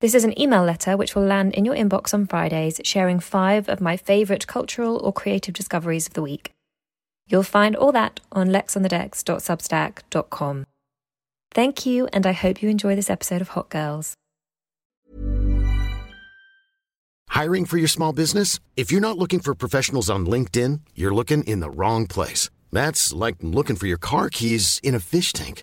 This is an email letter which will land in your inbox on Fridays, sharing five of my favourite cultural or creative discoveries of the week. You'll find all that on lexonthedecks.substack.com. Thank you, and I hope you enjoy this episode of Hot Girls. Hiring for your small business? If you're not looking for professionals on LinkedIn, you're looking in the wrong place. That's like looking for your car keys in a fish tank.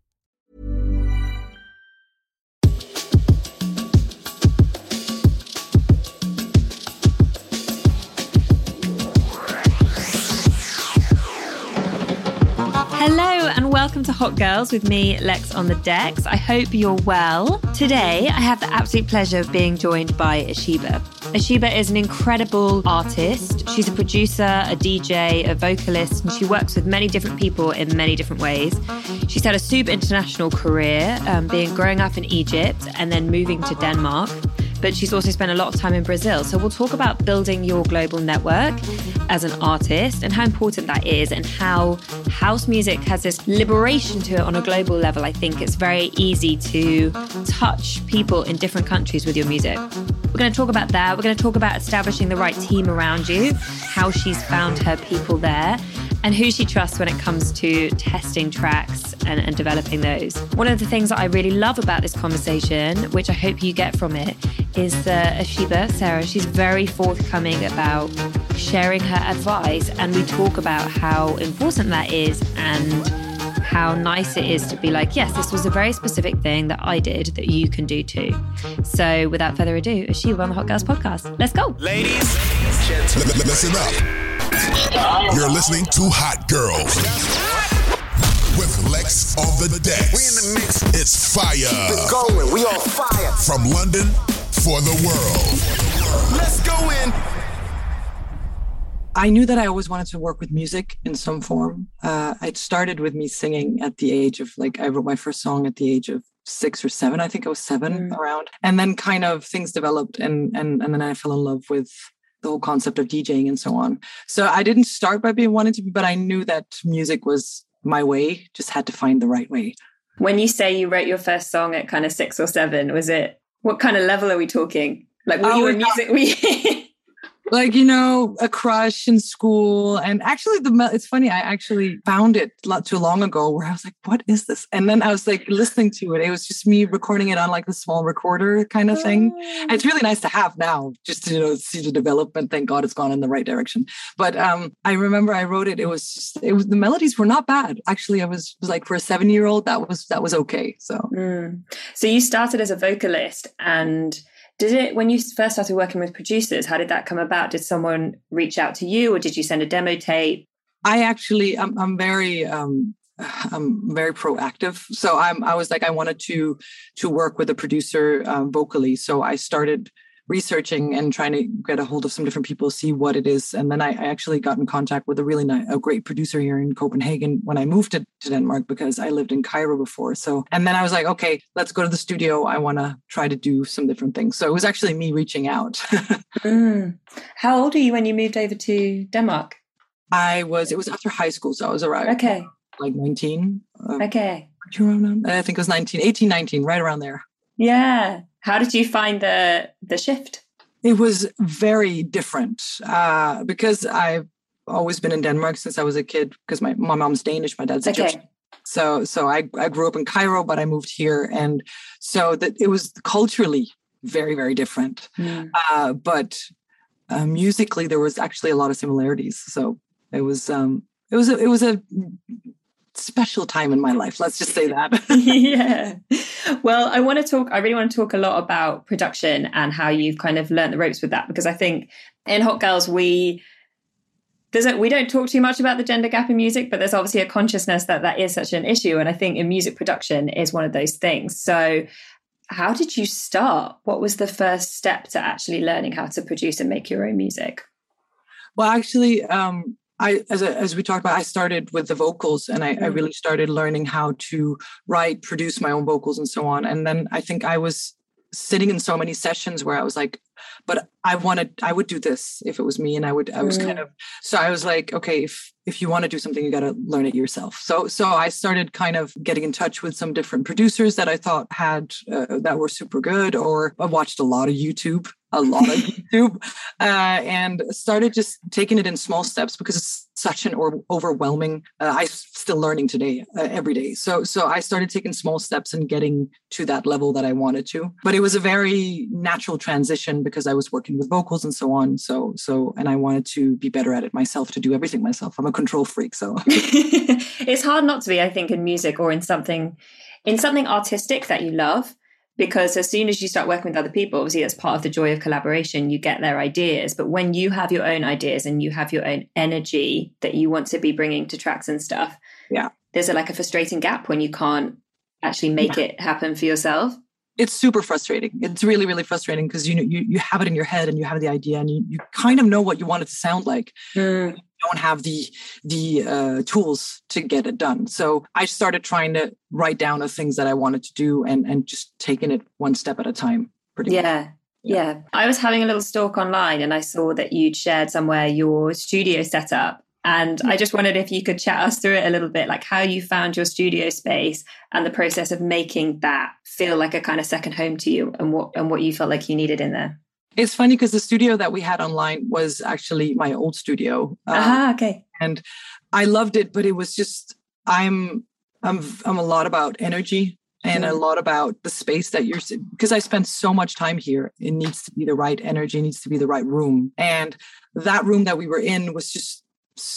Hello and welcome to Hot Girls with me, Lex on the decks. I hope you're well. Today, I have the absolute pleasure of being joined by Ashibah. Ashibah is an incredible artist. She's a producer, a DJ, a vocalist, and she works with many different people in many different ways. She's had a super international career, um, being growing up in Egypt and then moving to Denmark but she's also spent a lot of time in Brazil. So we'll talk about building your global network as an artist and how important that is and how house music has this liberation to it on a global level. I think it's very easy to touch people in different countries with your music. We're going to talk about that. We're going to talk about establishing the right team around you, how she's found her people there, and who she trusts when it comes to testing tracks and, and, developing those. One of the things that I really love about this conversation, which I hope you get from it, is that Ashibah, Sarah, she's very forthcoming about sharing her advice. And we talk about how important that is and how nice it is to be like, yes, this was a very specific thing that I did that you can do too. So without further ado, Ashibah on the Hot Girls podcast. Let's go. Ladies, gentlemen, listen up. You're listening to Hot Girls with Lex on the decks. We in the mix. It's fire. We're going. We on fire. From London for the world. Let's go in. I knew that I always wanted to work with music in some form. Uh, it started with me singing at the age of like I wrote my first song at the age of six or seven. I think I was seven mm. around, and then kind of things developed, and and and then I fell in love with the whole concept of DJing and so on. So I didn't start by being wanting to be, but I knew that music was my way. Just had to find the right way. When you say you wrote your first song at kind of six or seven, was it what kind of level are we talking? Like, were oh, you a music? Like you know a crush in school. And actually the it's funny i actually found it not too long ago where i was like what is this? And then i was like listening to it. It was just me recording it on like the small recorder kind of thing. And it's really nice to have now just to you know see the development. Thank god it's gone in the right direction. But um i remember i wrote it. It was just it was the melodies were not bad. Actually i was, was like for a seven year old that was that was okay so. Mm. so you started as a vocalist and did it when you first started working with producers? How did that come about? Did someone reach out to you, or did you send a demo tape? I actually, I'm, I'm very, um, I'm very proactive. So I'm, I was like, I wanted to to work with a producer um, vocally. So I started researching and trying to get a hold of some different people, see what it is. And then I, I actually got in contact with a really nice, a great producer here in Copenhagen when I moved to, to Denmark because I lived in Cairo before. So, and then I was like, okay, let's go to the studio. I want to try to do some different things. So it was actually me reaching out. mm. How old are you when you moved over to Denmark? I was, it was after high school. So I was around okay. like 19. Uh, Okay. I think it was 19, 18, 19, right around there. Yeah. How did you find the the shift? It was very different uh, because I've always been in Denmark since I was a kid because my, my mom's Danish, my dad's Egyptian. So so I, I grew up in Cairo, but I moved here. And so that it was culturally very, very different. Mm. Uh, but uh, musically, there was actually a lot of similarities. So it was um, it was a, it was a special time in my life. Let's just say that. yeah. Well, I want to talk, I really want to talk a lot about production and how you've kind of learned the ropes with that because I think in Hot Girls, we, there's a, we don't talk too much about the gender gap in music, but there's obviously a consciousness that that is such an issue. And I think in music production is one of those things. So, how did you start? What was the first step to actually learning how to produce and make your own music? Well, actually, um, I as a, as we talked about, I started with the vocals, and I, I Mm. really started learning how to write, produce my own vocals, and so on. And then I think I was sitting in so many sessions where I was like, but I wanted, I would do this if it was me, and I would, I was kind of, so I was like, okay, if if you want to do something, you got to learn it yourself. So so I started kind of getting in touch with some different producers that I thought had uh, that were super good, or I watched a lot of YouTube a lot of YouTube uh, and started just taking it in small steps because it's such an or- overwhelming. Uh, I'm still learning today uh, every day. So so I started taking small steps and getting to that level that I wanted to. But it was a very natural transition because I was working with vocals and so on. So so and I wanted to be better at it myself to do everything myself. I'm a control freak. So it's hard not to be, I think, in music or in something in something artistic that you love. Because as soon as you start working with other people, obviously that's part of the joy of collaboration. You get their ideas, but when you have your own ideas and you have your own energy that you want to be bringing to tracks and stuff, Yeah. there's a, like a frustrating gap when you can't actually make it happen for yourself. It's super frustrating. It's really, really frustrating because you know you, you have it in your head and you have the idea and you, you kind of know what you want it to sound like. You don't have the the uh, tools to get it done. So I started trying to write down the things that I wanted to do and and just taking it one step at a time. Pretty much. Yeah. Yeah. I was having a little stalk online and I saw that you'd shared somewhere your studio setup. And I just wondered if you could chat us through it a little bit, like how you found your studio space and the process of making that feel like a kind of second home to you and what and what you felt like you needed in there. It's funny because the studio that we had online was actually my old studio. Um, Aha, okay. and I loved it, but it was just I'm I'm I'm a lot about energy and a lot about the space that you're because I spent so much time here. It needs to be the right energy, it needs to be the right room, and that room that we were in was just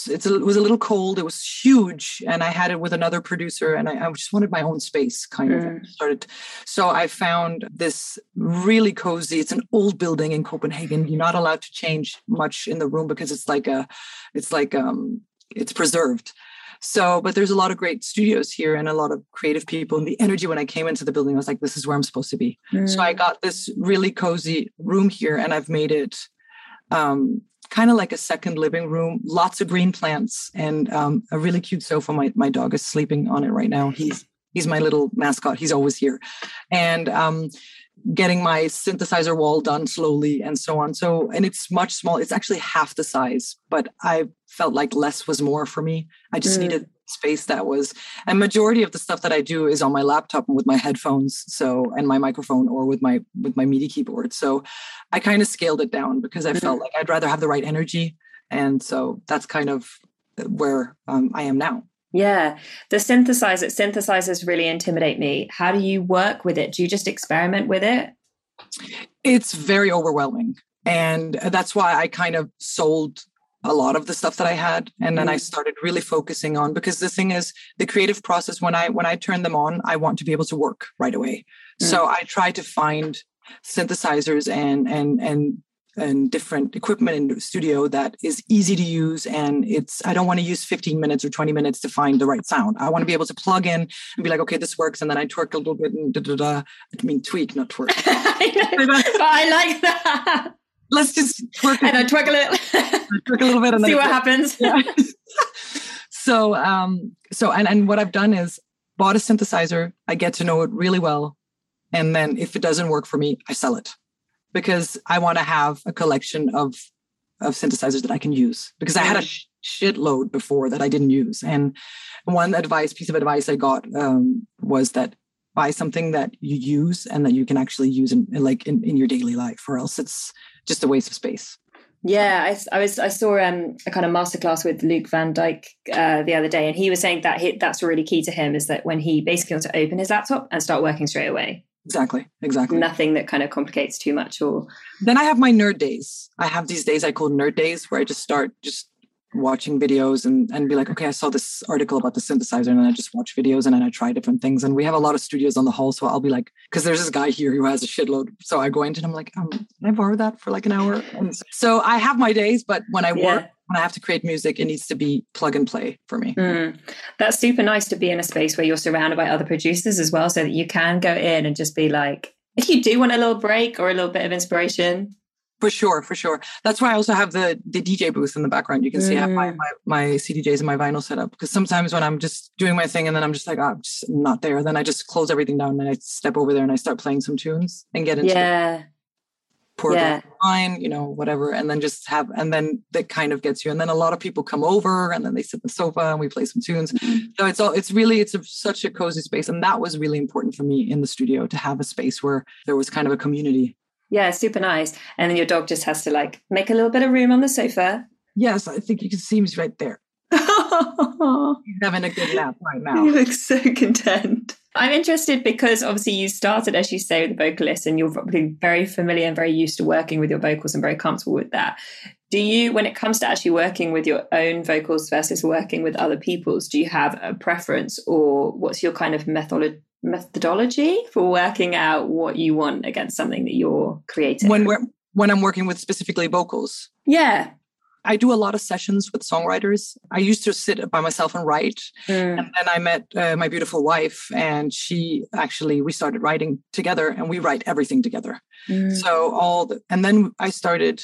it's a, it was a little cold. It was huge, and I had it with another producer, and I, I just wanted my own space, kind of. Mm. Started, so I found this really cozy. It's an old building in Copenhagen. You're not allowed to change much in the room because it's like a, it's like um, it's preserved. So, but there's a lot of great studios here and a lot of creative people. And the energy when I came into the building, I was like, this is where I'm supposed to be. So I got this really cozy room here and I've made it um, kind of like a second living room, lots of green plants and um, a really cute sofa. My, my dog is sleeping on it right now. He's, he's my little mascot. He's always here. And, um, getting my synthesizer wall done slowly and so on. So, and it's much small. It's actually half the size, but I felt like less was more for me. I just Mm. needed space that was, and majority of the stuff that I do is on my laptop and with my headphones. So, and my microphone or with my, with my MIDI keyboard. So I kind of scaled it down because I hmm. felt like I'd rather have the right energy. And so that's kind of uh, where um, I am now. Yeah. The synthesizer synthesizers really intimidate me. How do you work with it? Do you just experiment with it? it's very overwhelming and uh, that's why i kind of sold a lot of the stuff that i had and then i Mm. started really focusing on because the thing is the creative process when i when i turn them on i want to be able to work right away. So i try to find synthesizers and and and and different equipment in the studio that is easy to use and it's i don't want to use 15 minutes or 20 minutes to find the right sound. I want to be able to plug in and be like okay this works and then i twerk a little bit and da da da. I mean tweak not twerk. I I like that. Let's just twerk And I it, twinkle it. twerk a little bit and See what happens. Yeah. so um so and and what i've done is bought a synthesizer i get to know it really well and then if it doesn't work for me i sell it because i want to have a collection of of synthesizers that i can use because i had a shitload before that I didn't use. And one advice, piece of advice I got um, was that buy something that you use and that you can actually use in like in, in your daily life, or else it's just a waste of space. Yeah, I, I, was I saw um, a kind of masterclass with Luke van Dyke uh, the other day, and he was saying that he, that's really key to him is that when he basically wants to open his laptop and start working straight away. Exactly, exactly. Nothing that kind of complicates too much. Or then I have my nerd days. I have these days I call nerd days where I just start just watching videos and and be like, okay, I saw this article about the synthesizer, and then I just watch videos and then I try different things. And we have a lot of studios on the hall, so I'll be like, because there's this guy here who has a shitload. So I go into and I'm like, um, can I borrow that for like an hour? And so I have my days, but when I yeah. work, when I have to create music, it needs to be plug and play for me. Mm. That's super nice to be in a space where you're surrounded by other producers as well, so that you can go in and just be like, if you do want a little break or a little bit of inspiration, for sure, for sure. That's why I also have the the DJ booth in the background. You can see I have my, mm. my, my CDJs and my vinyl set up because sometimes when I'm just doing my thing and then I'm just like, oh, I'm just not there, then I just close everything down and I step over there and I start playing some tunes and get into yeah. pour yeah. wine, you know, whatever, and then just have and then that kind of gets you. And then a lot of people come over and then they sit on the sofa and we play some tunes. Mm-hmm. So it's all it's really it's a, such a cozy space, and that was really important for me in the studio to have a space where there was kind of a community yeah, super nice. And then your dog just has to like make a little bit of room on the sofa. Yes, I think you can see him right there. He's having a good nap right now. He looks so content. I'm interested because obviously you started, as you say, with the vocalist, and you're probably very familiar and very used to working with your vocals and very comfortable with that. Do you, when it comes to actually working with your own vocals versus working with other people's, do you have a preference or what's your kind of methodology? Methodology for working out what you want against something that you're creating? When we're when I'm working with specifically vocals. Yeah. I do a lot of sessions with songwriters. I used to sit by myself and write. Mm. And then I met uh, my beautiful wife, and she actually, we started writing together and we write everything together. Mm. So, all the, and then I started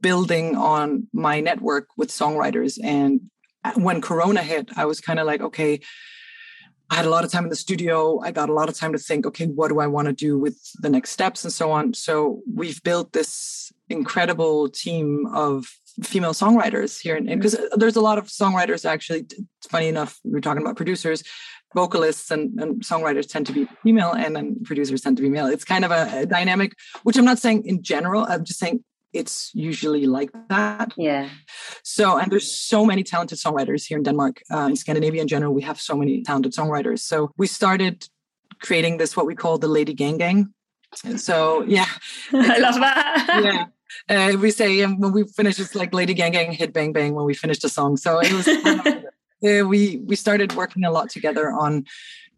building on my network with songwriters. And uh, when Corona hit, I was kind of like, okay, I had a lot of time in the studio. I got a lot of time to think, okay, what do I want to do with the next steps and so on. So we've built this incredible team of female songwriters here. Because mm-hmm. there's a lot of songwriters actually, funny enough, we are talking about producers, vocalists and, and, songwriters tend to be female and then producers tend to be male. It's kind of a, a dynamic, which I'm not saying in general, I'm just saying it's usually like that. Yeah. So, and there's so many talented songwriters here in Denmark. Uh, in Scandinavia in general, we have so many talented songwriters. So we started creating this what we call the Lady Gang Gang. So yeah, I love that. yeah. Uh, we say um, when we finish, it's like Lady Gang Gang, hit bang bang when we finish the song. So it was. uh, we we started working a lot together on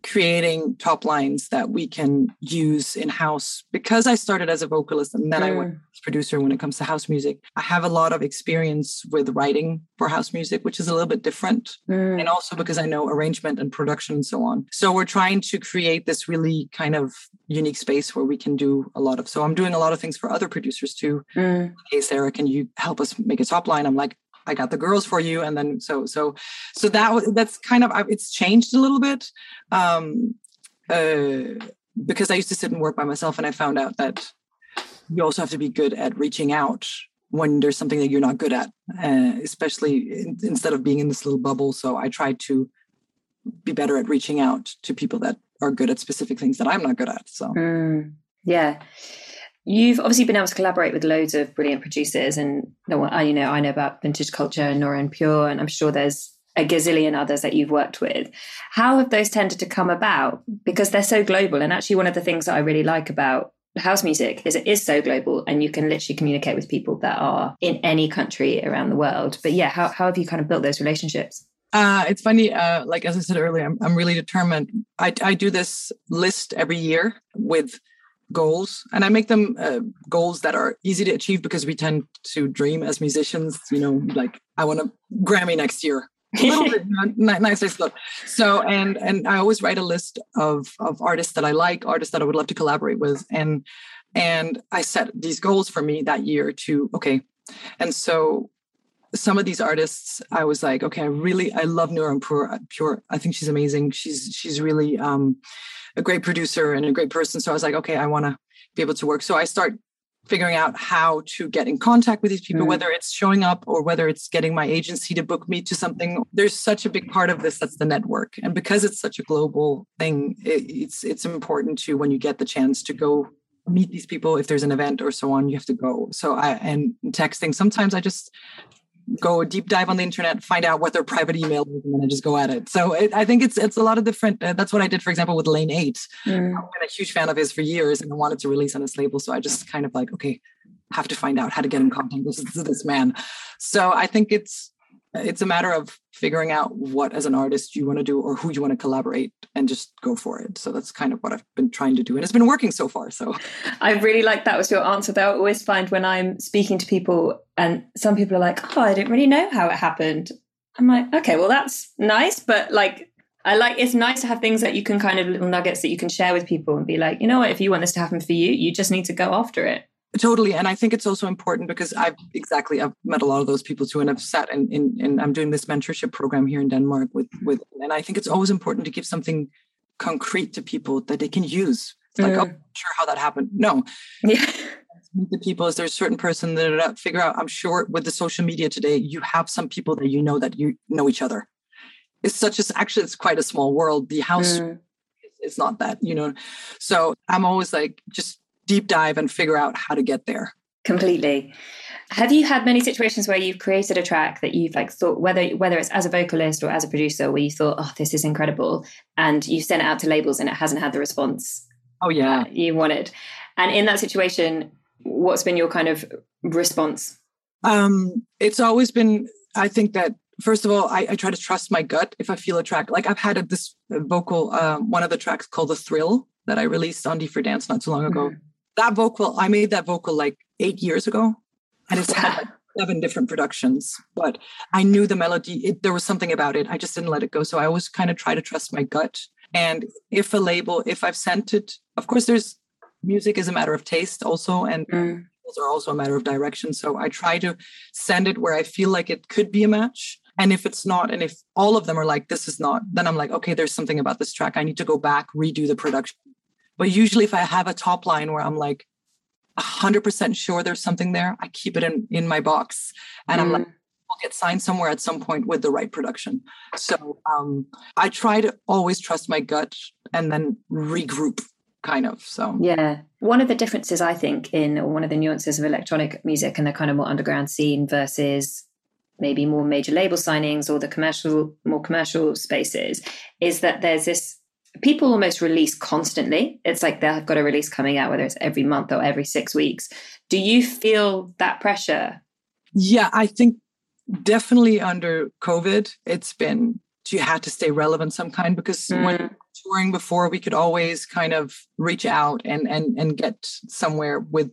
creating top lines that we can use in house because I started as a vocalist and then mm. I went as producer when it comes to house music. I have a lot of experience with writing for house music, which is a little bit different. Mm. And also because I know arrangement and production and so on. So we're trying to create this really kind of unique space where we can do a lot of. So I'm doing a lot of things for other producers too. Mm. Hey, Sarah, can you help us make a top line? I'm like, I got the girls for you, and then so so so that that's kind of it's changed a little bit um, uh, because I used to sit and work by myself, and I found out that you also have to be good at reaching out when there's something that you're not good at, uh, especially in, instead of being in this little bubble. So I try to be better at reaching out to people that are good at specific things that I'm not good at. So mm, yeah. You've obviously been able to collaborate with loads of brilliant producers, and you know, I know about Vintage Culture and Nora En Pure, and I'm sure there's a gazillion others that you've worked with. How have those tended to come about? Because they're so global, and actually, one of the things that I really like about house music is it is so global, and you can literally communicate with people that are in any country around the world. But yeah, how how have you kind of built those relationships? Uh, it's funny. Uh, like as I said earlier, I'm, I'm really determined. I, I do this list every year with goals and i make them uh, goals that are easy to achieve because we tend to dream as musicians you know like i want a grammy next year. A little bit nicer stuff so and and i always write a list of of artists that i like artists that i would love to collaborate with and and i set these goals for me that year to okay. And so some of these artists i was like okay i really i love En Pure pure. I think she's amazing. She's she's really um a great producer and a great person. So I was like, okay, I want to be able to work. So I start figuring out how to get in contact with these people, Mm. whether it's showing up or whether it's getting my agency to book me to something. There's such a big part of this that's the network, and because it's such a global thing, it, it's it's important to when you get the chance to go meet these people. If there's an event or so on, you have to go. So I and texting. Sometimes I just go a deep dive on the internet, find out what their private email is, and then I just go at it. So it, I think it's it's a lot of different. Uh, that's what I did, for example, with Lane 8. Mm. I've been a huge fan of his for years, and I wanted to release on his label. So I just kind of like, okay, have to find out how to get in contact with this man. So I think it's it's a matter of figuring out what as an artist you want to do or who you want to collaborate and just go for it. So that's kind of what I've been trying to do. And it's been working so far. So I really like that was your answer. Though I always find when I'm speaking to people, and some people are like, "Oh, I didn't really know how it happened." I'm like, "Okay, well, that's nice," but like, I like it's nice to have things that you can kind of little nuggets that you can share with people and be like, you know what, if you want this to happen for you, you just need to go after it. Totally. And I think it's also important because I've exactly I've met a lot of those people too. And I've sat in in, in I'm doing this mentorship program here in Denmark with with and I think it's always important to give something concrete to people that they can use. It's like, oh, Mm. I'm sure how that happened. No, Yeah, the people is there's a certain person that that figure out i'm sure with the social media today you have some people that you know that you know each other it's such as actually it's quite a small world the house Mm. is not that you know so i'm always like just deep dive and figure out how to get there completely. Have you had many situations where you've created a track that you've like thought whether whether it's as a vocalist or as a producer where you thought, oh, this is incredible, and you sent it out to labels and it hasn't had the response oh yeah you wanted. And in that situation, what's been your kind of response? um it's always been i think that first of all I, I try to trust my gut if i feel a track like i've had a, this vocal um, one of the tracks called the thrill that i released on d for dance not too long ago that vocal i made that vocal like eight years ago and it's had like seven different productions but i knew the melody it, there was something about it i just didn't let it go so i always kind of try to trust my gut and if a label if i've sent it of course there's music is a matter of taste also and Mm. are also a matter of direction. So I try to send it where I feel like it could be a match. And if it's not, and if all of them are like, this is not, then I'm like, okay, there's something about this track. I need to go back, redo the production. But usually if I have a top line where I'm like 100% sure there's something there, I keep it in, in my box. And I'm like, Mm. will get signed somewhere at some point with the right production. So um, I try to always trust my gut and then regroup kind of. So Yeah. One of the differences, I think, in or one of the nuances of electronic music and the kind of more underground scene versus maybe more major label signings or the commercial, more commercial spaces, is that there's this people almost release constantly. It's like they've got a release coming out, whether it's every month or every six weeks. Do you feel that pressure? Yeah, I think definitely under COVID, it's been you had to stay relevant some kind because when Mm. touring before, we could always kind of reach out and and and get somewhere with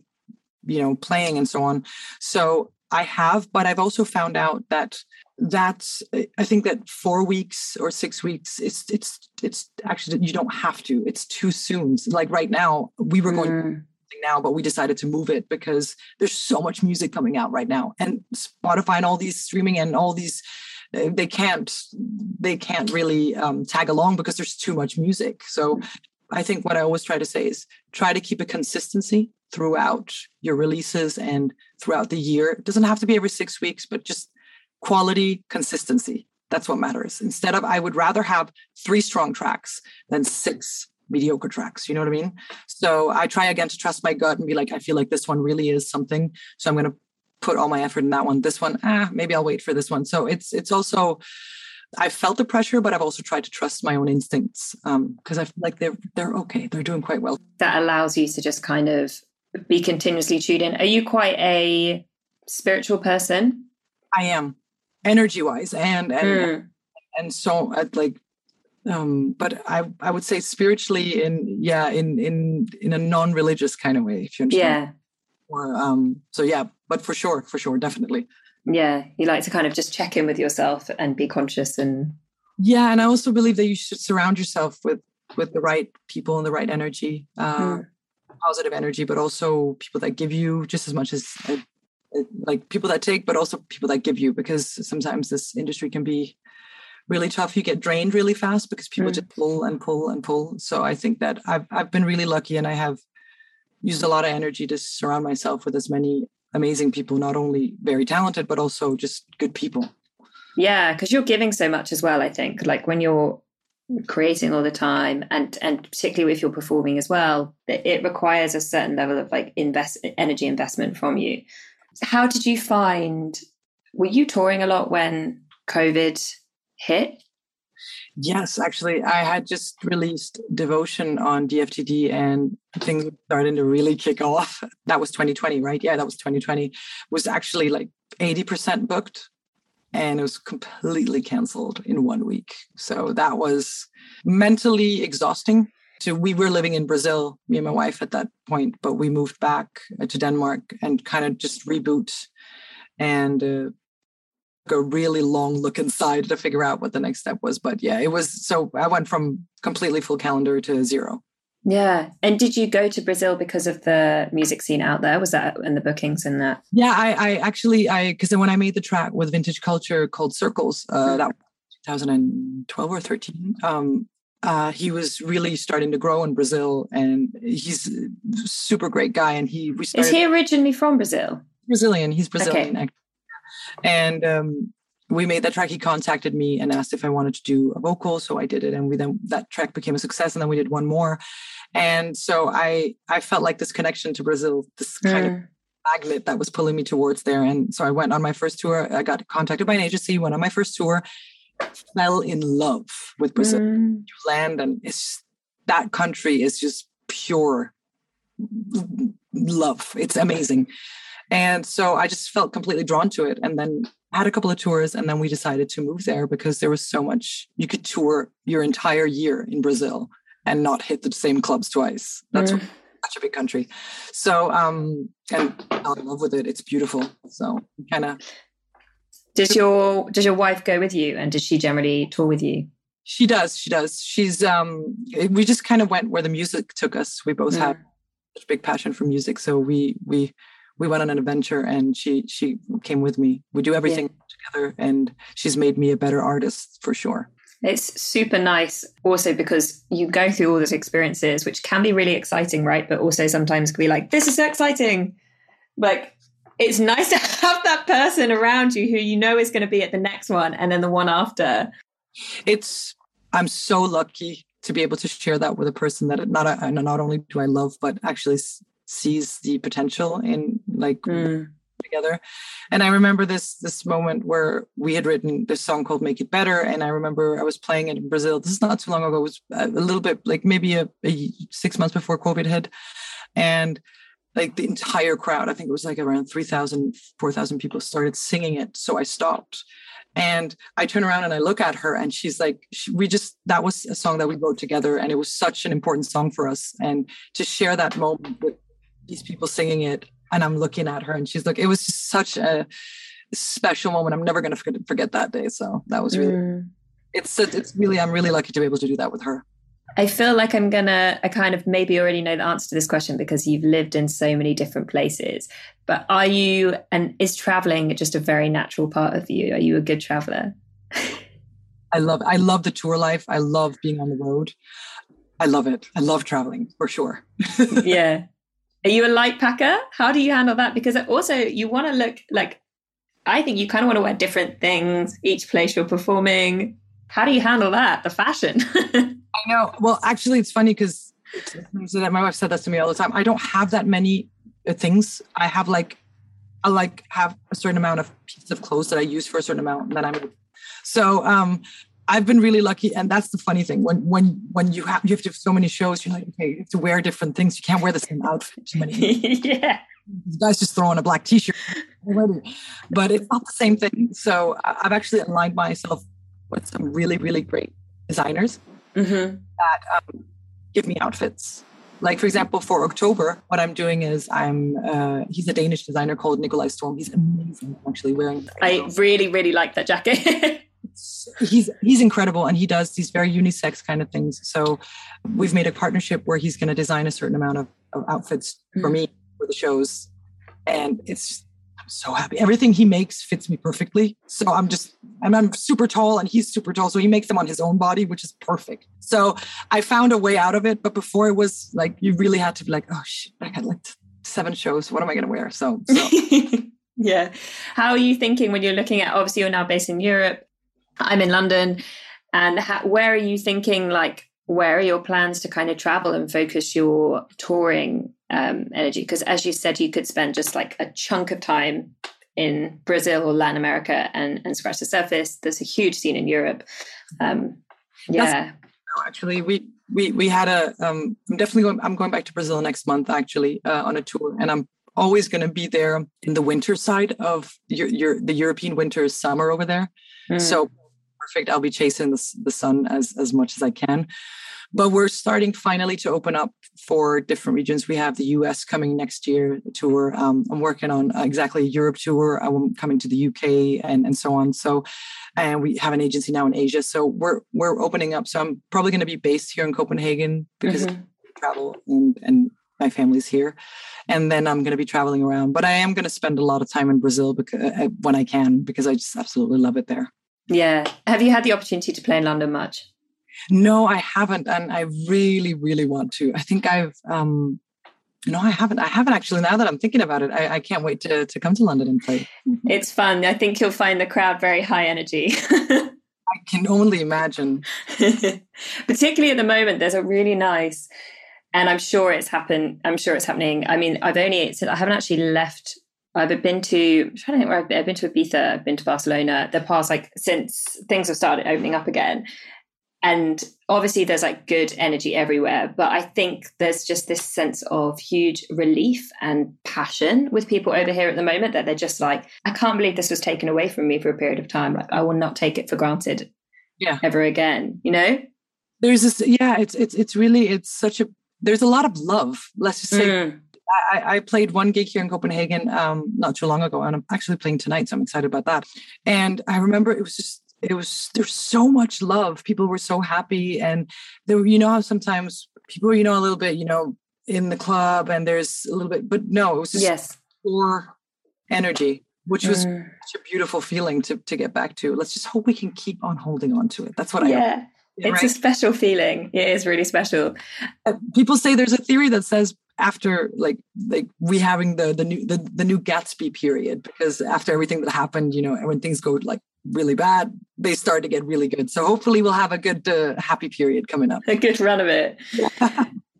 you know playing and so on. So I have, but I've also found out that that's I think that four weeks or six weeks it's it's it's actually you don't have to. It's too soon. Like right now, we were going Mm. now, but we decided to move it because there's so much music coming out right now, and Spotify and all these streaming and all these uh, they can't they can't really um, tag along because there's too much music. So I think what I always try to say is try to keep a consistency throughout your releases and throughout the year. It doesn't have to be every six weeks, but just quality consistency. That's what matters. Instead of, I would rather have three strong tracks than six mediocre tracks. You know what I mean? So I try again to trust my gut and be like, I feel like this one really is something. So I'm going to put all my effort in that one. This one, ah, maybe I'll wait for this one. So it's it's also I felt the pressure, but I've also tried to trust my own instincts because I feel like they're they're okay. They're doing quite well. That allows you to just kind of be continuously tuned in. Are you quite a spiritual person? I am energy wise and and Mm. and so uh, like um but i i would say spiritually in yeah in in in a non-religious kind of way if you understand Yeah. or um so yeah but for sure for sure definitely Yeah. You like to kind of just check in with yourself and be conscious and yeah and i also believe that you should surround yourself with with the right people and the right energy uh Mm. Positive energy but also people that give you just as much as uh, uh, like people that take but also people that give you because sometimes this industry can be really tough you get drained really fast because people Mm. just pull and pull and pull so i think that i've i've been really lucky and i have used a lot of energy to surround myself with as many amazing people, not only very talented, but also just good people. Yeah, because you're giving so much as well, I think. Like when you're creating all the time and and particularly if you're performing as well, it requires a certain level of like invest energy investment from you. How did you find were you touring a lot when COVID hit? Yes, actually, I had just released Devotion on DFTD and things were starting to really kick off. That was 2020, right? Yeah, that was 2020. Was actually like 80% booked and it was completely canceled in one week. So that was mentally exhausting. So we were living in Brazil, me and my wife at that point, but we moved back to Denmark and kind of just reboot and uh, a really long look inside to figure out what the next step was. But yeah, it was so I went from completely full calendar to zero. Yeah. And did you go to Brazil because of the music scene out there? Was that in the bookings and that? Yeah, I, I actually I because when I made the track with Vintage Culture called Circles, uh, mm-hmm. that 2012 or 13. Um, uh, he was really starting to grow in Brazil, and he's a super great guy. And he we started, is he originally from Brazil? Brazilian. He's Brazilian. Okay. And um, we made that track. He contacted me and asked if I wanted to do a vocal, so I did it. And we then that track became a success. And then we did one more. And so I I felt like this connection to Brazil, this kind of magnet that was pulling me towards there. And so I went on my first tour. I got contacted by an agency. Went on my first tour. Fell in love with Brazil. Mm. Land and it's that country is just pure love. It's amazing. And so I just felt completely drawn to it. And then had a couple of tours and then we decided to move there because there was so much you could tour your entire year in Brazil and not hit the same clubs twice. That's mm. such a big country. So um and I love with it. It's beautiful. So kind of Does your does your wife go with you and does she generally tour with you? She does. She does. She's um we just kind of went where the music took us. We both mm. had such big passion for music. So we we we went on an adventure and she she came with me. We do everything yeah. together and she's made me a better artist for sure. It's super nice also because you go through all those experiences which can be really exciting right? But also sometimes can be like this is so exciting. Like it's nice to have that person around you who you know is going to be at the next one and then the one after. It's i'm so lucky to be able to share that with a person that not not only do i love but actually sees the potential in like mm. together. And i remember this this moment where we had written this song called make it better and i remember i was playing it in brazil. This is not too long ago. It was a little bit like maybe a, a six months before covid hit. And like the entire crowd i think it was like around 3000 4000 people started singing it. So i stopped. And I turn around and I look at her, and she's like, she, "We just that was a song that we wrote together, and it was such an important song for us." And to share that moment with these people singing it and i'm looking at her and she's like it was just such a special moment i'm never going to forget, forget that day so that was really mm. it's it's really i'm really lucky to be able to do that with her I feel like I'm gonna, I kind of maybe already know the answer to this question because you've lived in so many different places. But are you, and is traveling just a very natural part of you? Are you a good traveler? I love, I love the tour life. I love being on the road. I love it. I love traveling for sure. yeah. Are you a light packer? How do you handle that? Because also you want to look like I think you kind of want to wear different things each place you're performing. How do you handle that? The fashion. I know. Well, actually, it's funny because my wife said that to me all the time. I don't have that many uh, things. I have like, I like have a certain amount of pieces of clothes that I use for a certain amount, and then I'm. So um, I've been really lucky, and that's the funny thing. When when when you have you have to have so many shows, you're like, okay, you have to wear different things. You can't wear the same outfit. Too many. yeah, guy's just throwing a black t-shirt already, but it's not the same thing. So I've actually aligned myself with some really really great designers mm-hmm. that um, give me outfits. Like for example, for October, what I'm doing is I'm uh, he's a Danish designer called Nikolaj Storm. He's amazing, I'm actually wearing. I really really like that jacket. he's he's incredible and he does these very unisex kind of things so we've made a partnership where he's going to design a certain amount of, of outfits mm. for me for the shows and it's just, i'm so happy. Everything he makes fits me perfectly. So I'm just, and I'm super tall and he's super tall. So he makes them on his own body, which is perfect. So I found a way out of it. But before it was like, you really had to be like, oh shit, I had like seven shows. What am I going to wear? So, so. yeah. How are you thinking when you're looking at, obviously you're now based in Europe. I'm in London. And how, where are you thinking like, where are your plans to kind of travel and focus your touring um, energy? Because as you said, you could spend just like a chunk of time in Brazil or Latin America and, and scratch the surface. There's a huge scene in Europe. Um, yeah. Actually, we we we had a. am um, definitely going. I'm going back to Brazil next month actually uh, on a tour, and I'm always going to be there in the winter side of your, your the European winter is summer over there. Mm. So perfect. I'll be chasing the, the sun as as much as I can but we're starting finally to open up for different regions. We have the US coming next year tour. Um, I'm working on exactly a Europe tour. I'm coming to the UK and, and so on. So, and we have an agency now in Asia. So we're we're opening up. So I'm probably going to be based here in Copenhagen because mm-hmm. travel and and my family's here and then i'm going to be traveling around but i am going to spend a lot of time in brazil because, uh, when i can because i just absolutely love it there yeah have you had the opportunity to play in london much no, I haven't, and I really, really want to. I think I've um, no, I haven't. I haven't actually. Now that I'm thinking about it, I, I can't wait to to come to London and play. It's fun. I think you'll find the crowd very high energy. I can only imagine. Particularly at the moment, there's a really nice, and I'm sure it's happened. I'm sure it's happening. I mean, I've only I haven't actually left. I've been to. I'm trying to think where I've been. I've been to Ibiza. I've been to Barcelona. The past like since things have started opening up again, and obviously there's like good energy everywhere but i think there's just this sense of huge relief and passion with people over here at the moment that they're just like i can't believe this was taken away from me for a period of time like i will not take it for granted yeah ever again you know there's this yeah it's it's it's really it's such a there's a lot of love let's just say mm. I, I, played one gig here in Copenhagen um, not too long ago, and I'm actually playing tonight, so I'm excited about that. And I remember it was just it was there's so much love people were so happy and there you know how sometimes people you know a little bit you know in the club and there's a little bit but no it was just yes pure energy which was mm. such a beautiful feeling to to get back to let's just hope we can keep on holding on to it that's what yeah. i yeah it's right? a special feeling it is really special uh, people say there's a theory that says after like like we having the the new the, the new gatsby period because after everything that happened you know when things go like really bad, they start to get really good. So hopefully we'll have a good uh, happy period coming up. A good run of it.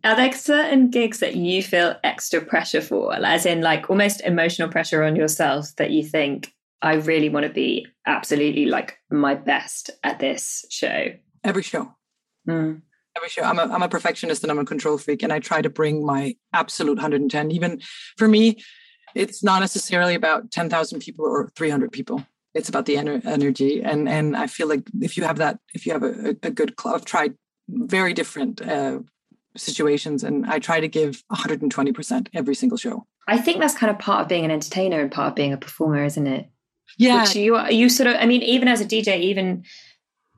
Are there certain gigs that you feel extra pressure for, as in like almost emotional pressure on yourself that you think I really want to be absolutely like my best at this show? Every show. Mm. Every show. I'm a, I'm a perfectionist and I'm a control freak, and I try to bring my absolute 110. Even for me, it's not necessarily about 10,000 people or 300 people. It's about the ener- energy. And and i feel like if you have that if you have a, a good club i've tried very different uh, situations and i try to give 120% every single show. I think that's kind of part of being an entertainer and part of being a performer isn't it? Yeah. Which you you sort of i mean even as a dj even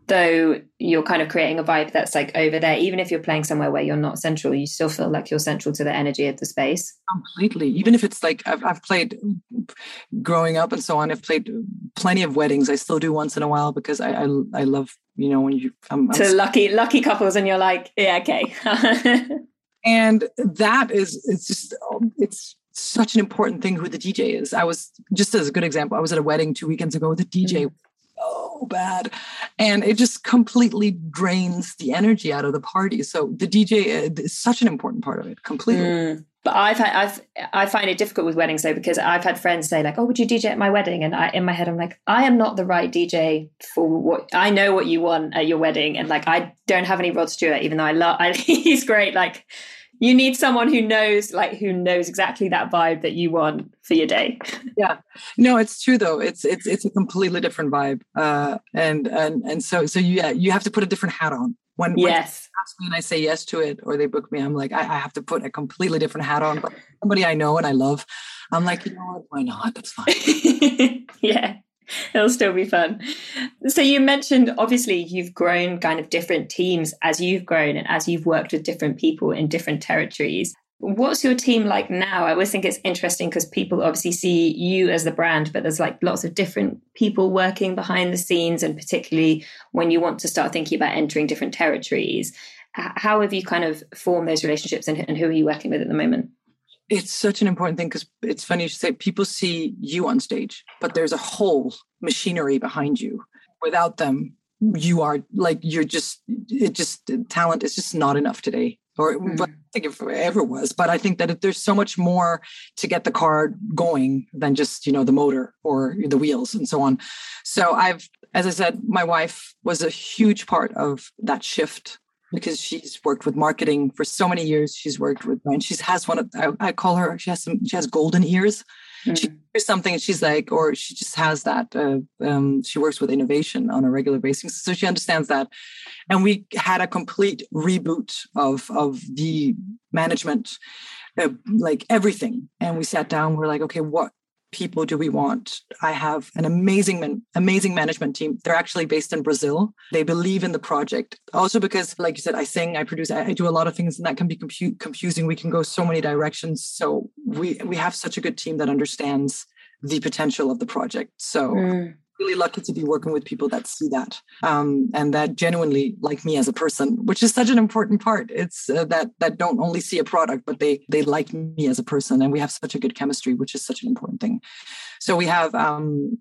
though you're kind of creating a vibe that's like over there even if you're playing somewhere where you're not central you still feel like you're central to the energy of the space. Completely. Even if it's like i've, I've played growing up and so on i've played plenty of weddings. I still do once in a while because i i, I love you know when you I'm, I'm to lucky lucky couples and you're like yeah okay. And that is it's just it's such an important thing who the dj is. I was just as a good example i was at a wedding two weekends ago with a dj mm so bad and it just completely drains the energy out of the party so the dj uh, is such an important part of it completely mm. but I've had, I've I find it difficult with weddings though because I've had friends say like, "Oh, would you DJ at my wedding?" And I, in my head, I'm like, "I am not the right DJ for what I know what you want at your wedding." And like, I don't have any Rod Stewart, even though I love, I, he's great. Like, you need someone who knows like who knows exactly that vibe that you want for your day. Yeah. No it's true though. It's it's it's a completely different vibe uh and and and so so yeah you have to put a different hat on. When yes. when ask me and i say yes to it or they book me i'm like I, I have to put a completely different hat on but somebody i know and i love i'm like you know what? Why not? That's fine. Yeah It'll still be fun. So you mentioned obviously you've grown kind of different teams as you've grown and as you've worked with different people in different territories. What's your team like now? I always think it's interesting because people obviously see you as the brand, but there's like lots of different people working behind the scenes, and particularly when you want to start thinking about entering different territories. How have you kind of formed those relationships and, and who are you working with at the moment? It's such an important thing because it's funny you say people see you on stage, but there's a whole machinery behind you. Without them, you are like you're just it just talent is just not enough today or mm. but I think if it ever was. But I think that if there's so much more to get the car going than just you know the motor or the wheels and so on. So I've, as I said, my wife was a huge part of that shift because she's worked with marketing for so many years. She's worked with and she has one of I, I call her she has some she has golden ears mm. she hears something and she's like or she just has that uh, um, she works with innovation on a regular basis so she understands that and we had a complete reboot of of the management uh, like everything and we sat down we're like okay what people do we want? I have an amazing, amazing management team. They're actually based in Brazil. They believe in the project. Also because, like you said, I sing, I produce, I, do a lot of things, and that can be confusing. We can go so many directions. So we we have such a good team that understands the potential of the project. So mm really lucky to be working with people that see that um, and that genuinely like me as a person, which is such an important part. It's uh, that that don't only see a product, but they they like me as a person, and we have such a good chemistry, which is such an important thing. So we have um,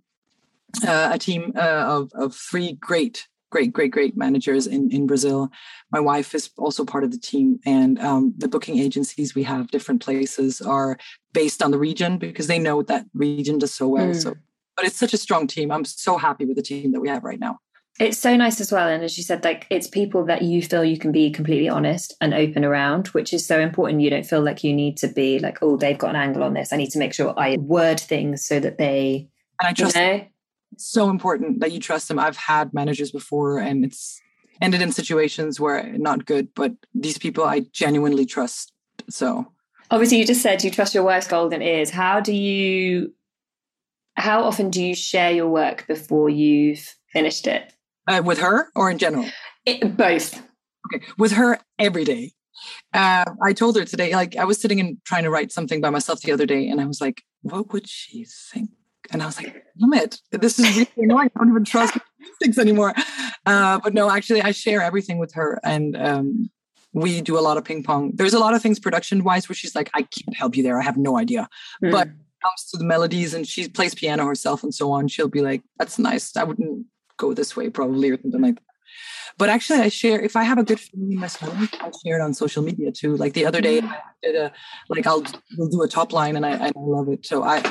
uh, a team uh, of of three great great, great, great managers in, in Brazil. My wife is also part of the team, and um, the booking agencies we have different places are based on the region because they know that region does so well. Mm. So but it's such a strong team. I'm so happy with the team that we have right now. It's so nice as well. And as you said, like it's people that you feel you can be completely honest and open around, which is so important. You don't feel like you need to be like, oh, they've got an angle on this. I need to make sure I word things so that they and I trust you know? so important that you trust them. I've had managers before and it's ended in situations where not good, but these people I genuinely trust. So obviously you just said you trust your wife's golden ears. How do you how often do you share your work before you've finished it? Uh, with her or in general? It, both. Okay, with her every day. Uh, I told her today, like I was sitting and trying to write something by myself the other day, and I was like, "What would she think?" And I was like, "Damn it, this is really annoying. I don't even trust things anymore." Uh, but no, actually, I share everything with her, and um, we do a lot of ping pong. There's a lot of things production wise where she's like, "I can't help you there. I have no idea," mm. but comes to the melodies and she plays piano herself and so on, she'll be like, "That's nice. I wouldn't go this way probably or something like that." But actually, I share if I have a good feeling in my stomach, I share it on social media too. Like the other day, mm. I did a like I'll we'll do a top line and I, I love it. So I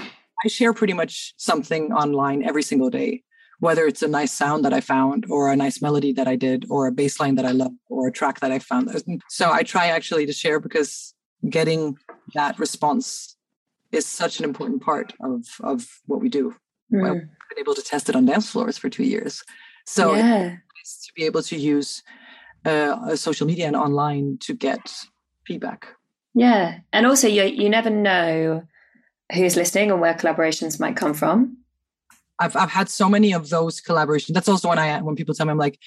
I share pretty much something online every single day, whether it's a nice sound that I found or a nice melody that I did or a bass line that I love or a track that I found. So I try actually to share because getting that response is such an important part of of what we do. Mm. Well, been able to test it on dance floors for two years, so yeah. to be able to use uh, social media and online to get feedback. Yeah, and also you you never know who's listening and where collaborations might come from. I've I've had so many of those collaborations. That's also when I when people tell me I'm like,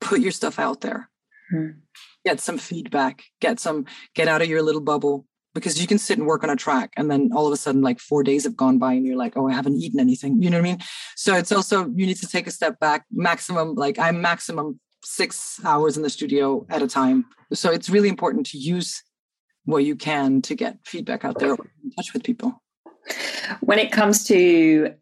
put your stuff out there, mm. get some feedback, get some get out of your little bubble, because you can sit and work on a track and then all of a sudden like four days have gone by and you're like oh i haven't eaten anything. You know what i mean? So it's also you need to take a step back maximum like i'm maximum six hours in the studio at a time. So it's really important to use what you can to get feedback out there in touch with people. When it comes to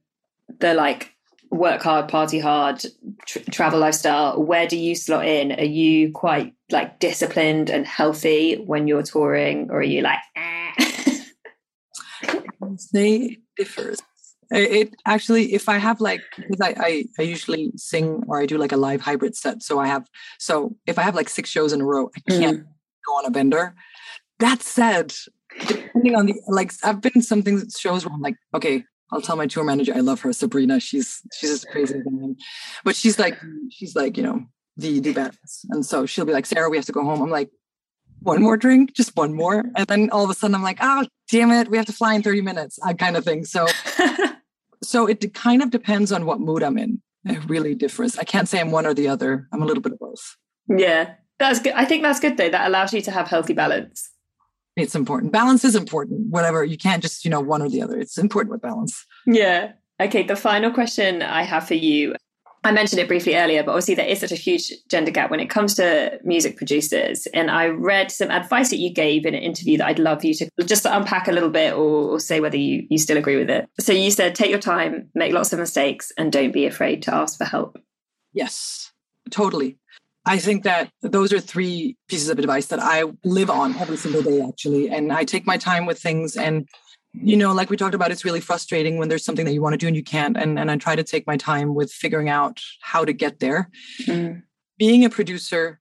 the like work hard, party hard, travel lifestyle, where do you slot in? Are you quite like disciplined and healthy when you're touring, or are you like? Eh? it differs. It actually, if I have like, because I, I I usually sing or I do like a live hybrid set, so I have so if I have like six shows in a row, I can't mm. go on a bender. That said, depending on the like, I've been some things shows where I'm like, okay, I'll tell my tour manager I love her, Sabrina. She's she's just crazy woman. But she's like she's like, you know, the the best. And so she'll be like, Sarah, we have to go home. I'm like, one more drink, just one more. And then all of a sudden I'm like, oh damn it, we have to fly in 30 minutes. I kind of thing. So so it kind of depends on what mood I'm in. It really differs. I can't say I'm one or the other. I'm a little bit of both. Yeah. That's good. I think that's good though. That allows you to have healthy balance. it's important. Balance is important. Whatever you can't just you know one or the other. It's important with balance. Yeah. Okay. The final question I have for you. I mentioned it briefly earlier, but obviously there is such a huge gender gap when it comes to music producers. And I read some advice that you gave in an interview that I'd love you to just unpack a little bit or, or say whether you, you still agree with it. So you said, take your time, make lots of mistakes, and don't be afraid to ask for help. Yes, totally. I think that those are three pieces of advice that I live on every single day, actually. And I take my time with things. And, you know, like we talked about, it's really frustrating when there's something that you want to do and you can't. And, and I try to take my time with figuring out how to get there. Mm. Being a producer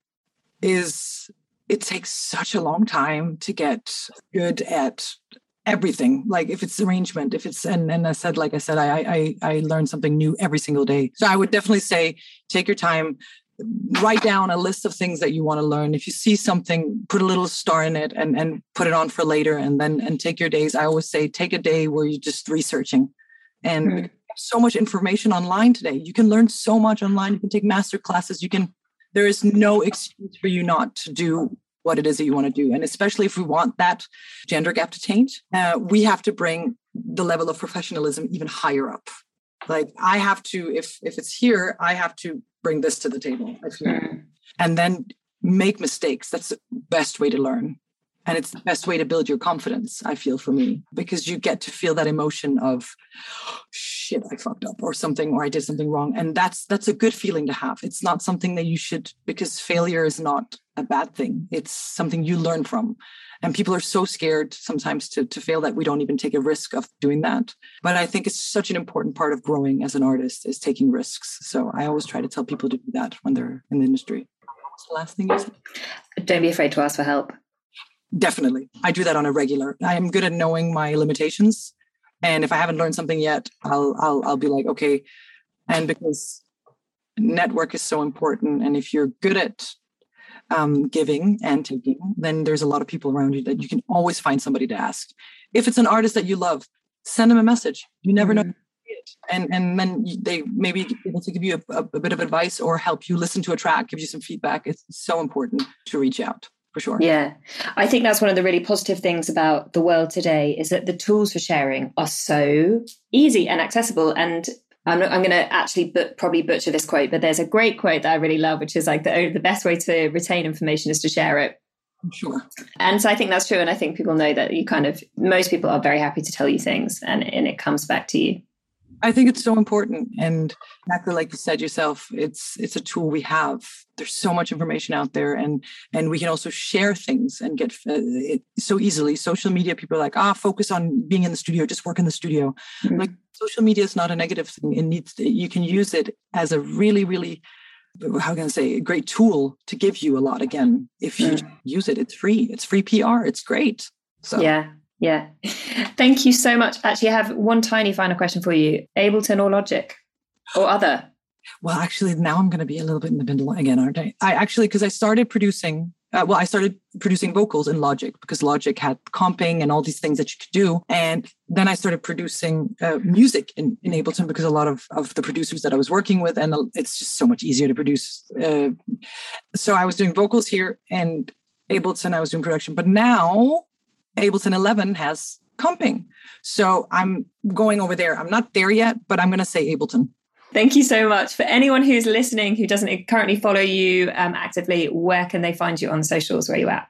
is, it takes such a long time to get good at everything like if it's arrangement if it's and, and i said like i said I, I i learn something new every single day so i would definitely say take your time write down a list of things that you want to learn. If you see something put a little star in it and and put it on for later and then and take your days. I always say take a day where you're just researching. And mm-hmm. so much information online today. You can learn so much online. You can take master classes. You can there is no excuse for you not to do what it is that you want to do. And especially if we want that gender gap to change uh, we have to bring the level of professionalism even higher up like i have to if if it's here i have to bring this to the table mm. and then make mistakes. That's the best way to learn. And it's the best way to build your confidence i feel for me. Because you get to feel that emotion of shit i fucked up or something or i did something wrong. And that's that's a good feeling to have. It's not something that you should because failure is not a bad thing. It's something you learn from and people are so scared sometimes to, to fail that we don't even take a risk of doing that. But i think it's such an important part of growing as an artist is taking risks. So i always try to tell people to do that when they're in the industry. What's the last thing you said? Don't be afraid to ask for help. Definitely. I do that on a regular. I am good at knowing my limitations. And if i haven't learned something yet i'll i'll, I'll be like okay. And because network is so important and if you're good at um, giving and taking, then there's a lot of people around you that you can always find somebody to ask. If it's an artist that you love, send them a message. You never mm-hmm. know. And and then they maybe able to give you a, a bit of advice or help you listen to a track, give you some feedback. It's so important to reach out for sure. Yeah. I think that's one of the really positive things about the world today is that the tools for sharing are so easy and accessible. And I'm, I'm going to actually but, probably butcher this quote, but there's a great quote that I really love, which is like the, the best way to retain information is to share it. Sure. And so I think that's true. And I think people know that you kind of, most people are very happy to tell you things and, and it comes back to you. I think it's so important, and exactly like you said yourself, it's it's a tool we have. There's so much information out there, and and we can also share things and get uh, it so easily. Social media, people are like, ah, focus on being in the studio, just work in the studio. Mm-hmm. Like social media is not a negative thing. It needs to, you can use it as a really, really how can I say a great tool to give you a lot again if you mm. use it. It's free. It's free PR. It's great. So yeah, yeah. Thank you so much. Actually, I have one tiny final question for you. Ableton or Logic or other? Well, actually, now I'm going to be a little bit in the middle again, aren't I? I actually, because I started producing uh, well, I started producing vocals in Logic because Logic had comping and all these things that you could do. And then I started producing uh, music in, in Ableton because a lot of, of the producers that I was working with, and it's just so much easier to produce. Uh, so I was doing vocals here and Ableton, I was doing production. But now Ableton 11 has comping. So I'm going over there. I'm not there yet, but I'm going to say Ableton. Thank you so much. For anyone who's listening who doesn't currently follow you um, actively, where can they find you on socials? Where are you at?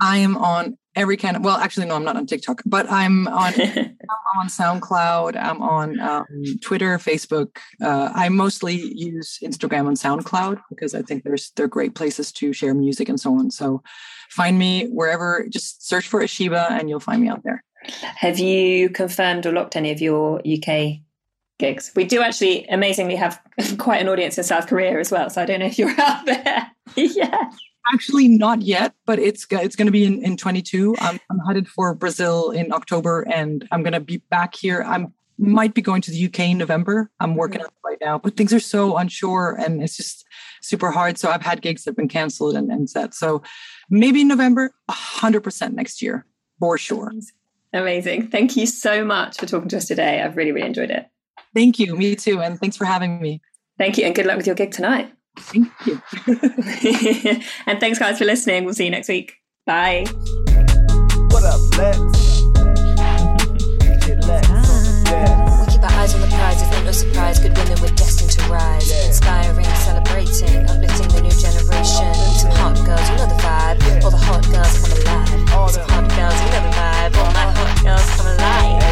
I am on every kind of, well, actually, no, I'm not on TikTok, but I'm on, I'm on SoundCloud. I'm on um, Twitter, Facebook. Uh, I mostly use Instagram and SoundCloud because I think there's, they're great places to share music and so on. So find me wherever, just search for Ashibah and you'll find me out there. Have you confirmed or locked any of your UK gigs. We do actually amazingly have quite an audience in South Korea as well. So I don't know if you're out there. yeah. Actually, not yet, but it's it's going to be in, in 22. I'm, I'm headed for Brazil in October, and I'm going to be back here. I'm might be going to the UK in November. I'm working mm-hmm. on it right now, but things are so unsure and it's just super hard. So I've had gigs that have been canceled and, and set. So maybe in November, 100% next year for sure. Amazing. Thank you so much for talking to us today. I've really, really enjoyed it. Thank you. Me too. And thanks for having me. Thank you. And good luck with your gig tonight. Thank you. and thanks, guys, for listening. We'll see you next week. Bye. What up, Lex? Get Lex on the deck. We keep our eyes on the prize, it's not no surprise. Good women, we're destined to rise. Inspiring, celebrating, uplifting the new generation. Some hot girls, you know the vibe. All the hot girls come alive. Some hot girls, you know the vibe. All my hot girls come alive.